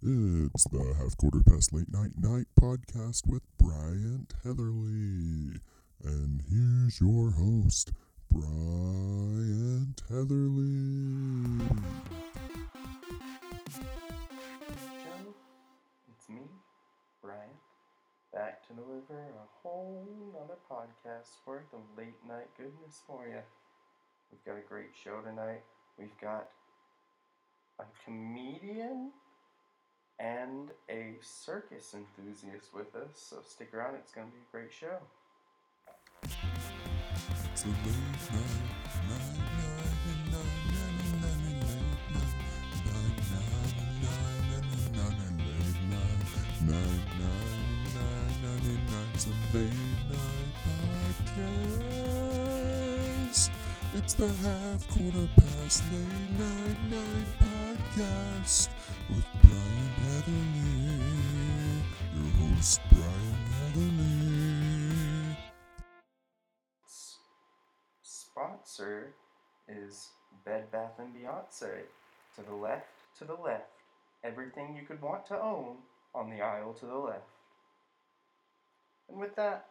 It's the Half Quarter Past Late Night Night podcast with Bryant Heatherly. And here's your host, Bryant Heatherly. It's me, Bryant, back to deliver a whole other podcast worth of late night goodness for you. We've got a great show tonight. We've got a comedian and a circus enthusiast with us. So stick around, it's going to be a great show. It's the half quarter past late night night podcast with Brian. Your host Brian Heatherly. Sponsor is Bed Bath and Beyonce. To the left, to the left. Everything you could want to own on the aisle to the left. And with that,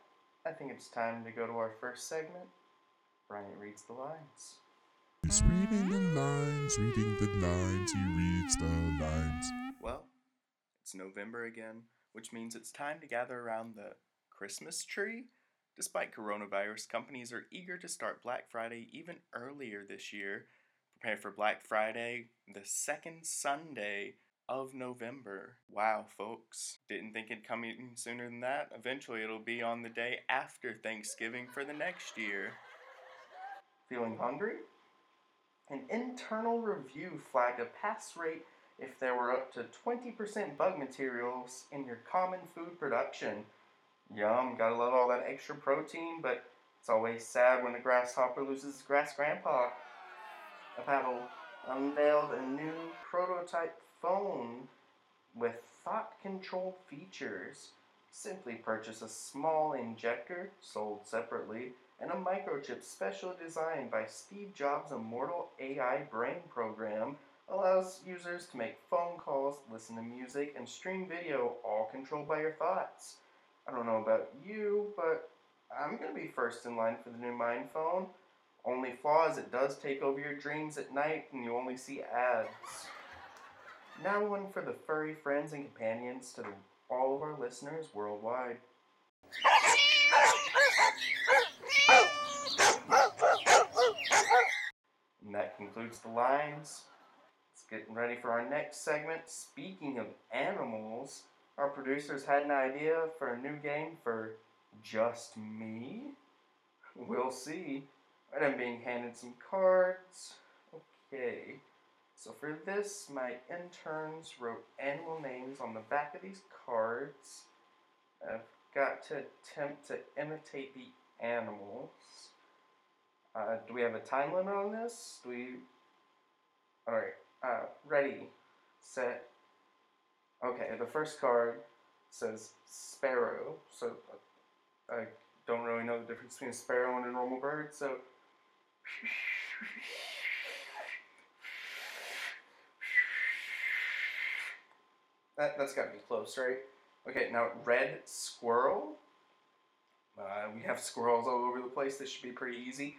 I think it's time to go to our first segment. Bryant reads the lines. He's reading the lines, reading the lines, he reads the lines. It's November again, which means it's time to gather around the Christmas tree. Despite coronavirus, companies are eager to start Black Friday even earlier this year. Prepare for Black Friday, the second Sunday of November. Wow, folks. Didn't think it'd come even sooner than that. Eventually, it'll be on the day after Thanksgiving for the next year. Feeling hungry? An internal review flagged a pass rate if there were up to 20% bug materials in your common food production. Yum, gotta love all that extra protein, but it's always sad when a grasshopper loses his grass grandpa. A Apple unveiled a new prototype phone with thought control features. Simply purchase a small injector, sold separately, and a microchip specially designed by Steve Jobs' immortal AI brain program allows users to make phone calls, listen to music, and stream video all controlled by your thoughts. I don't know about you, but I'm gonna be first in line for the new Mind Phone. Only flaw is it does take over your dreams at night and you only see ads. Now one for the furry friends and companions to the, all of our listeners worldwide. And that concludes the lines. Getting ready for our next segment. Speaking of animals, our producers had an idea for a new game for just me. We'll see. Right, I'm being handed some cards. Okay. So for this, my interns wrote animal names on the back of these cards. I've got to attempt to imitate the animals. Uh, do we have a time limit on this? Do we? All right. Uh, ready, set. Okay. The first card says sparrow. So uh, I don't really know the difference between a sparrow and a normal bird. So. That, that's got to be close, right? Okay, now red squirrel. Uh, we have squirrels all over the place. This should be pretty easy.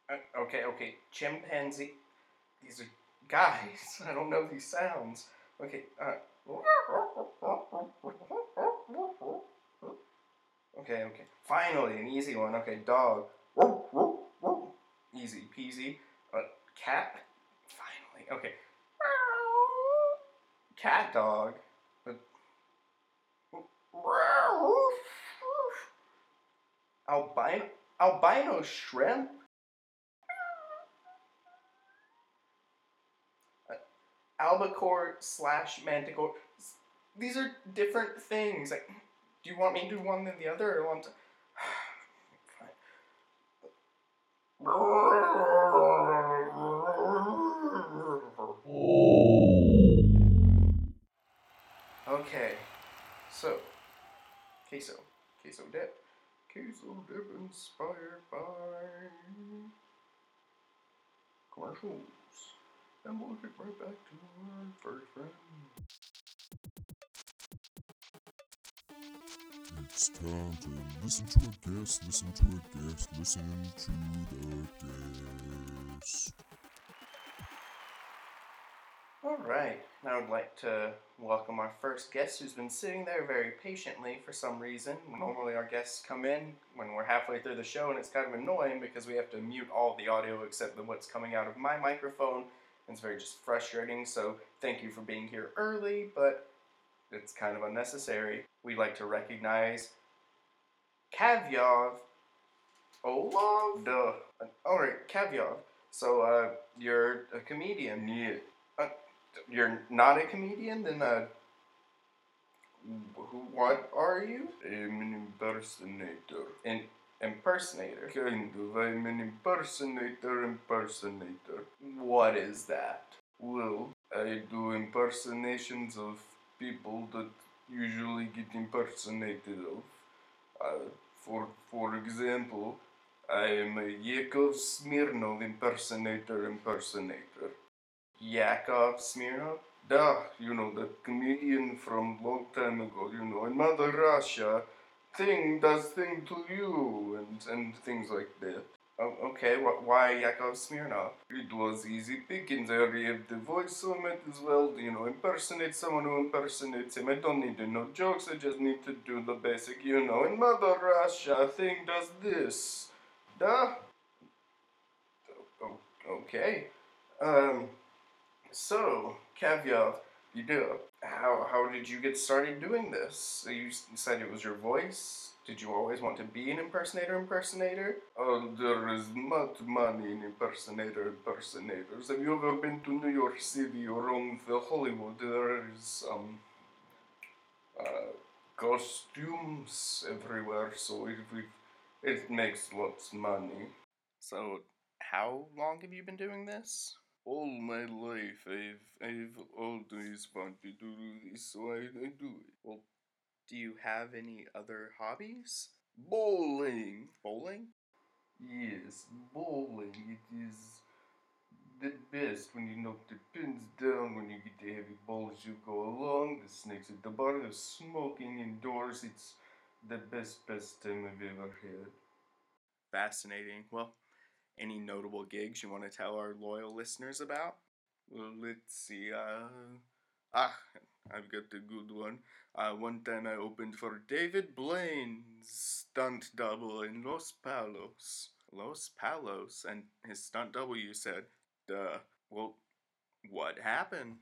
Uh, okay, okay, chimpanzee. These are guys. I don't know these sounds. Okay, uh. Okay, okay. Finally, an easy one. Okay, dog. Easy peasy. Uh, cat. Finally. Okay. Cat dog. Uh, Albino albino shrimp. Uh, albacore slash manticore. These are different things. Like, do you want me to do one than the other, or want to? Okay, so queso, queso dip, queso dip inspired by commercials. And we'll get right back to our furry friend. It's time to listen to a guest, listen to a guest, listen to the guest. All right, now I would like to welcome our first guest who's been sitting there very patiently for some reason. Normally, our guests come in when we're halfway through the show, and it's kind of annoying because we have to mute all the audio except the what's coming out of my microphone. It's very just frustrating, so thank you for being here early, but it's kind of unnecessary. We'd like to recognize Kavyov. Olov? Duh. Alright, Kavyov. So, uh, you're a comedian. Yeah. Uh, you're not a comedian? Then, uh, who, what are you? I'm an impersonator. An impersonator. Kind of. I'm an impersonator impersonator. What is that? Well, I do impersonations of people that usually get impersonated of. Uh, for for example, I am a Yakov Smirnoff impersonator impersonator. Yakov Smirnoff? Duh, you know, the comedian from long time ago, you know, in Mother Russia, thing does thing to you, and, and things like that. Oh, okay, why Yakov Smirnoff? It was easy pickings. I have the voice on it as well. You know, impersonate someone who impersonates him. I don't need to know jokes. I just need to do the basic, you know. In Mother Russia, thing does this. Duh. Okay. Um, so, Kavyov, you do. How, how did you get started doing this? You said it was your voice? Did you always want to be an impersonator impersonator? Oh, there is much money in impersonator impersonators. Have you ever been to New York City or on the Hollywood? There is um uh, costumes everywhere, so it, it, makes lots of money. So, how long have you been doing this? All my life, I've I've always wanted to do this, so I, I do it. Well, do you have any other hobbies? Bowling. Bowling? Yes, bowling. It is the best when you knock the pins down, when you get the heavy balls you go along, the snakes at the bar, the smoking indoors. It's the best, best time I've ever had. Fascinating. Well, any notable gigs you want to tell our loyal listeners about? Well, let's see. Uh, ah, I've got a good one. Uh, one time I opened for David Blaine's stunt double in Los Palos. Los Palos and his stunt double, you said. Duh. Well, what happened?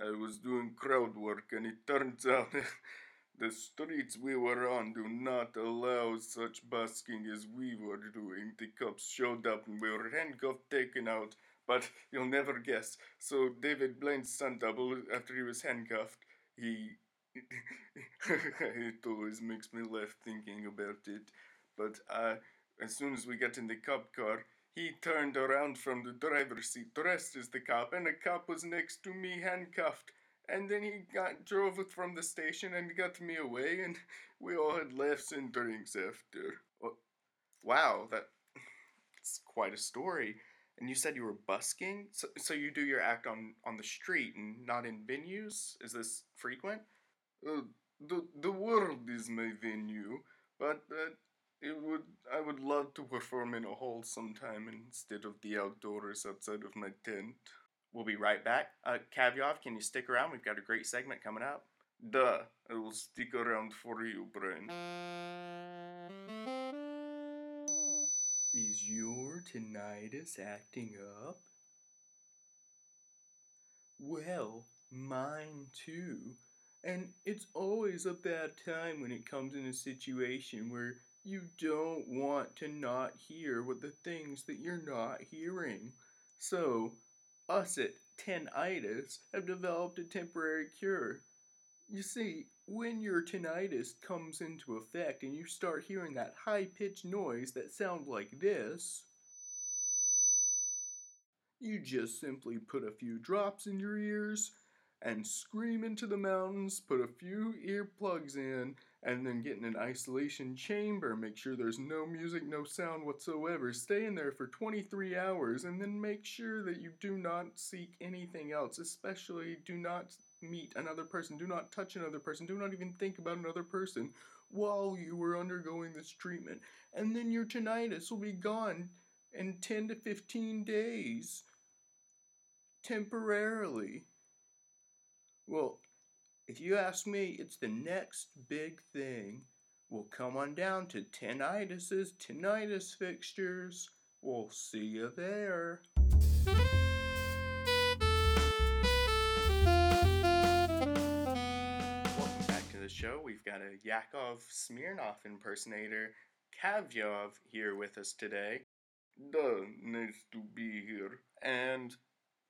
I was doing crowd work, and it turns out the streets we were on do not allow such busking as we were doing. The cops showed up, and we were handcuffed, taken out. But you'll never guess. So David Blaine's stunt double, after he was handcuffed, he. it always makes me laugh thinking about it. But uh, as soon as we got in the cop car, he turned around from the driver's seat dressed as the cop, and a cop was next to me handcuffed. And then he got drove it from the station and got me away, and we all had laughs and drinks after. Wow, that's quite a story. And you said you were busking? So, so you do your act on, on the street and not in venues? Is this frequent? Uh, the the world is my venue, but uh, it would I would love to perform in a hall sometime instead of the outdoors outside of my tent. We'll be right back. Uh, Kavyov, can you stick around? We've got a great segment coming up. Duh, I will stick around for you, Brian. Is your tinnitus acting up? Well, mine too. And it's always a bad time when it comes in a situation where you don't want to not hear what the things that you're not hearing. So, us at Tinnitus have developed a temporary cure. You see, when your tinnitus comes into effect and you start hearing that high pitched noise that sounds like this, you just simply put a few drops in your ears and scream into the mountains, put a few earplugs in, and then get in an isolation chamber. Make sure there's no music, no sound whatsoever. Stay in there for 23 hours, and then make sure that you do not seek anything else. Especially, do not meet another person. Do not touch another person. Do not even think about another person while you were undergoing this treatment. And then your tinnitus will be gone in 10 to 15 days. Temporarily. Well, if you ask me, it's the next big thing. We'll come on down to tinnitus's tinnitus fixtures. We'll see you there. Show. We've got a Yakov Smirnoff impersonator, Kavyov, here with us today. Duh, nice to be here. And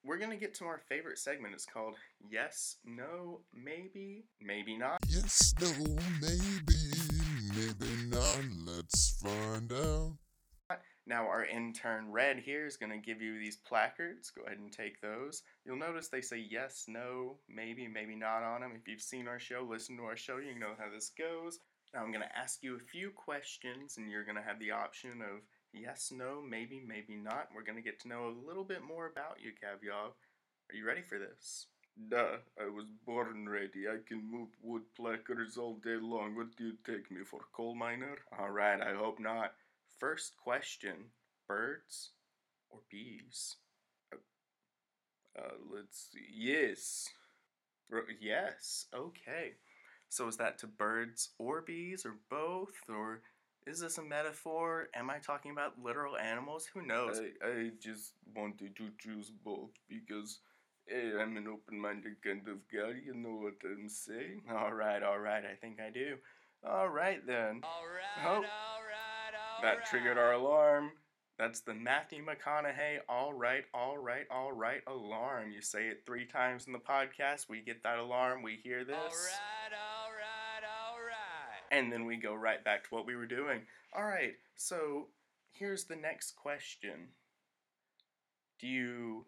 we're going to get to our favorite segment. It's called Yes, No, Maybe, Maybe Not. Yes, no, maybe, maybe not. Let's find out. Now, our intern Red here is going to give you these placards. Go ahead and take those. You'll notice they say yes, no, maybe, maybe not on them. If you've seen our show, listen to our show, you know how this goes. Now, I'm going to ask you a few questions, and you're going to have the option of yes, no, maybe, maybe not. We're going to get to know a little bit more about you, Kavyov. Are you ready for this? Duh, I was born ready. I can move wood placards all day long. What do you take me for, coal miner? All right, I hope not. First question birds or bees? Uh, let's see. Yes. R- Yes, okay. So is that to birds or bees or both? Or is this a metaphor? Am I talking about literal animals? Who knows? I, I just wanted to choose both because hey, I'm an open minded kind of guy. You know what I'm saying? All right, all right, I think I do. All right then. Alright, Oh. alright, alright. That triggered our alarm. That's the Matthew McConaughey all right, all right, all right alarm. You say it three times in the podcast, we get that alarm, we hear this. Alright, alright, alright. And then we go right back to what we were doing. All right, so here's the next question Do you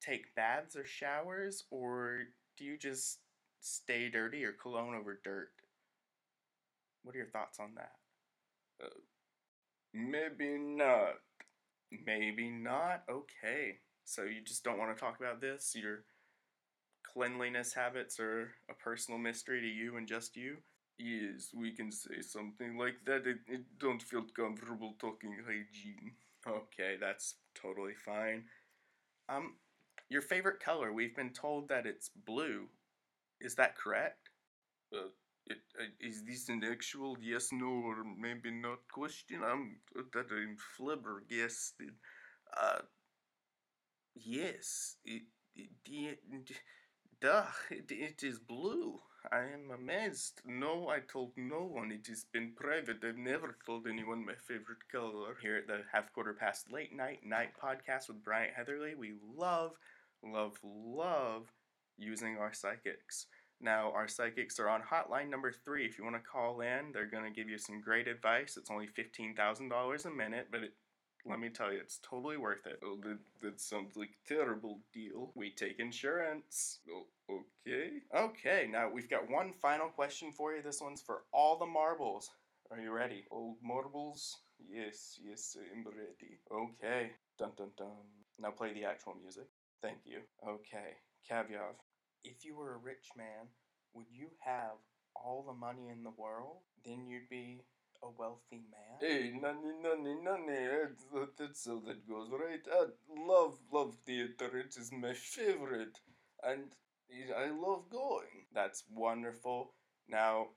take baths or showers, or do you just stay dirty or cologne over dirt? What are your thoughts on that? Uh, Maybe not. Maybe not. Okay. So you just don't want to talk about this? Your cleanliness habits are a personal mystery to you and just you? Yes, we can say something like that. It, don't feel comfortable talking hygiene. Okay, that's totally fine. Um, your favorite color, we've been told that it's blue. Is that correct? Uh, it, uh, is this an actual yes, no, or maybe not question? I'm that I'm flabbergasted. Uh, yes. It, it, duh, it, it is blue. I am amazed. No, I told no one. It has been private. I've never told anyone my favorite color. Here at the Half Quarter Past Late Night Night podcast with Bryant Heatherly, we love, love, love using our psychics. Now, our psychics are on hotline number three. If you want to call in, they're going to give you some great advice. It's only $15,000 a minute, but it, let me tell you, it's totally worth it. Oh, that, that sounds like a terrible deal. We take insurance. Oh, okay. Okay, now we've got one final question for you. This one's for all the marbles. Are you ready? Old marbles? Yes, yes, I'm ready. Okay. Dun dun dun. Now play the actual music. Thank you. Okay. Kavyov, if you were a rich man, would you have all the money in the world? Then you'd be a wealthy man? Hey, nanny, nanny, nanny. That's, that's how that goes, right? I love, love theater. It is my favorite. And I love going. That's wonderful. Now,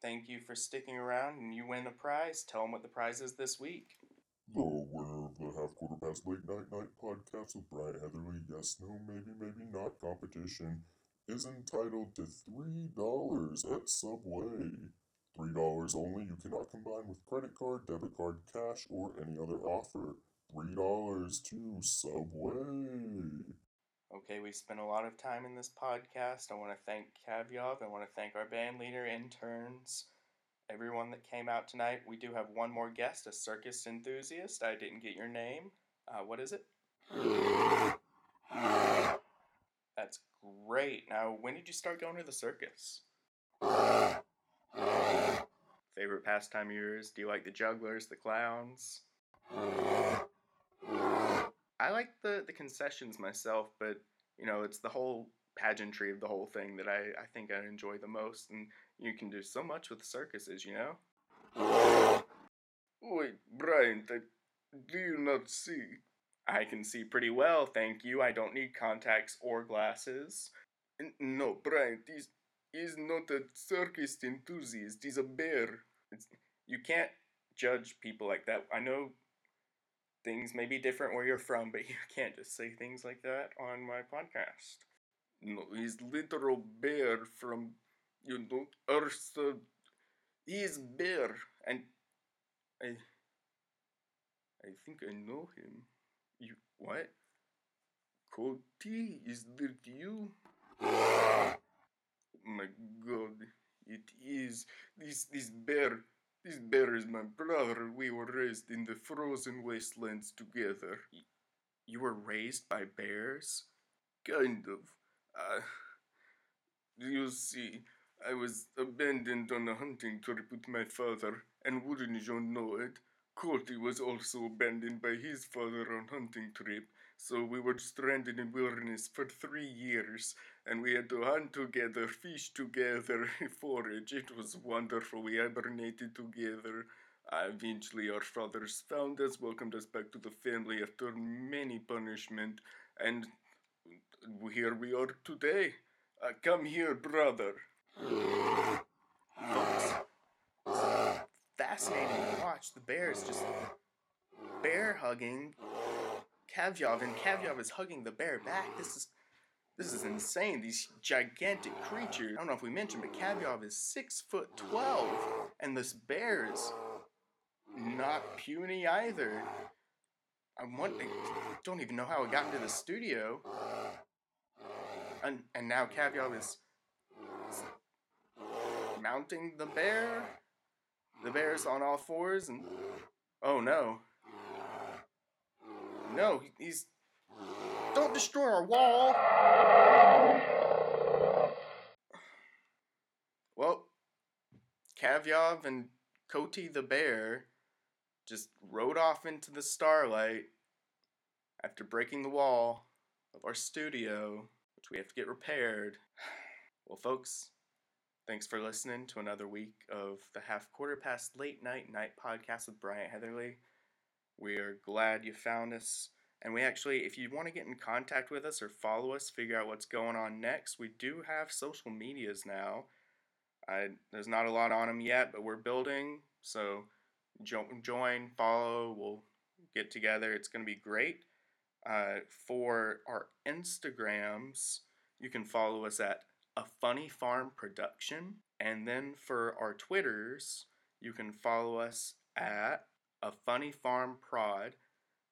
thank you for sticking around and you win a prize. Tell them what the prize is this week. The Half Quarter Past Late Night Night podcast with Brian Heatherly Yes, No, Maybe, Maybe Not competition is entitled to $3 at Subway. $3 only. You cannot combine with credit card, debit card, cash, or any other offer. $3 to Subway. Okay, we spent a lot of time in this podcast. I want to thank Kavyov. I want to thank our band leader, interns, everyone that came out tonight. We do have one more guest, a circus enthusiast. I didn't get your name. Uh, what is it? That's great. Now, when did you start going to the circus? Favorite pastime of yours? Do you like the jugglers, the clowns? I like the, the concessions myself, but you know, it's the whole pageantry of the whole thing that I, I think I enjoy the most. And you can do so much with circuses, you know? Wait, Brian, I, do you not see? I can see pretty well, thank you. I don't need contacts or glasses. N- No, Brian, he's, he's not a circus enthusiast. He's a bear. It's, you can't judge people like that. I know things may be different where you're from, but you can't just say things like that on my podcast. No, he's literal bear from, you know, Earth. Uh, he's bear. And I I think I know him. You what? Cody, is that you? My God, it is this this bear. This bear is my brother. We were raised in the frozen wastelands together. You were raised by bears? Kind of. Uh, you see, I was abandoned on a hunting trip with my father, and wouldn't you know it, Cody was also abandoned by his father on hunting trip. So we were stranded in wilderness for three years, and we had to hunt together, fish together, forage. It was wonderful. We hibernated together. Uh, eventually, our fathers found us, welcomed us back to the family after many punishment, and here we are today. Uh, come here, brother. Fascinating to watch. The bears just bear hugging Kavyov, and Kavyov is hugging the bear back. This is this is insane. These gigantic creatures. I don't know if we mentioned, but Kavyov is six foot twelve, and this bear is not puny either. I want. I don't even know how it got into the studio. And and now Kavyov is mounting the bear. The bear's on all fours, and oh no, no, he's don't destroy our wall. Well, Kavyov and Cody the bear just rode off into the starlight after breaking the wall of our studio, which we have to get repaired. Well, folks, thanks for listening to another week of the half quarter past late night night podcast with Bryant Heatherly. We are glad you found us. And we actually, if you want to get in contact with us or follow us, figure out what's going on next, we do have social medias now. I, there's not a lot on them yet, but we're building. So jo- join, follow, we'll get together. It's going to be great. Uh, for our Instagrams, you can follow us at a funny farm production. And then for our twitters you can follow us at a funny farm prod.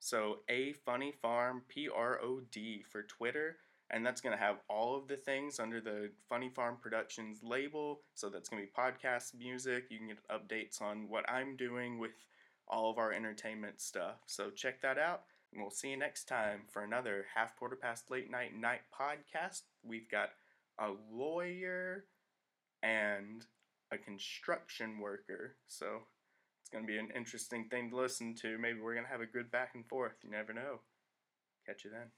So a funny farm p-r-o-d for twitter. And that's going to have all of the things under the funny farm productions label. So that's going to be podcast music. You can get updates on what i'm doing with all of our entertainment stuff. So check that out and we'll see you next time for another half quarter past late night night podcast we've got a lawyer and a construction worker. So it's going to be an interesting thing to listen to. Maybe we're going to have a good back and forth. You never know. Catch you then.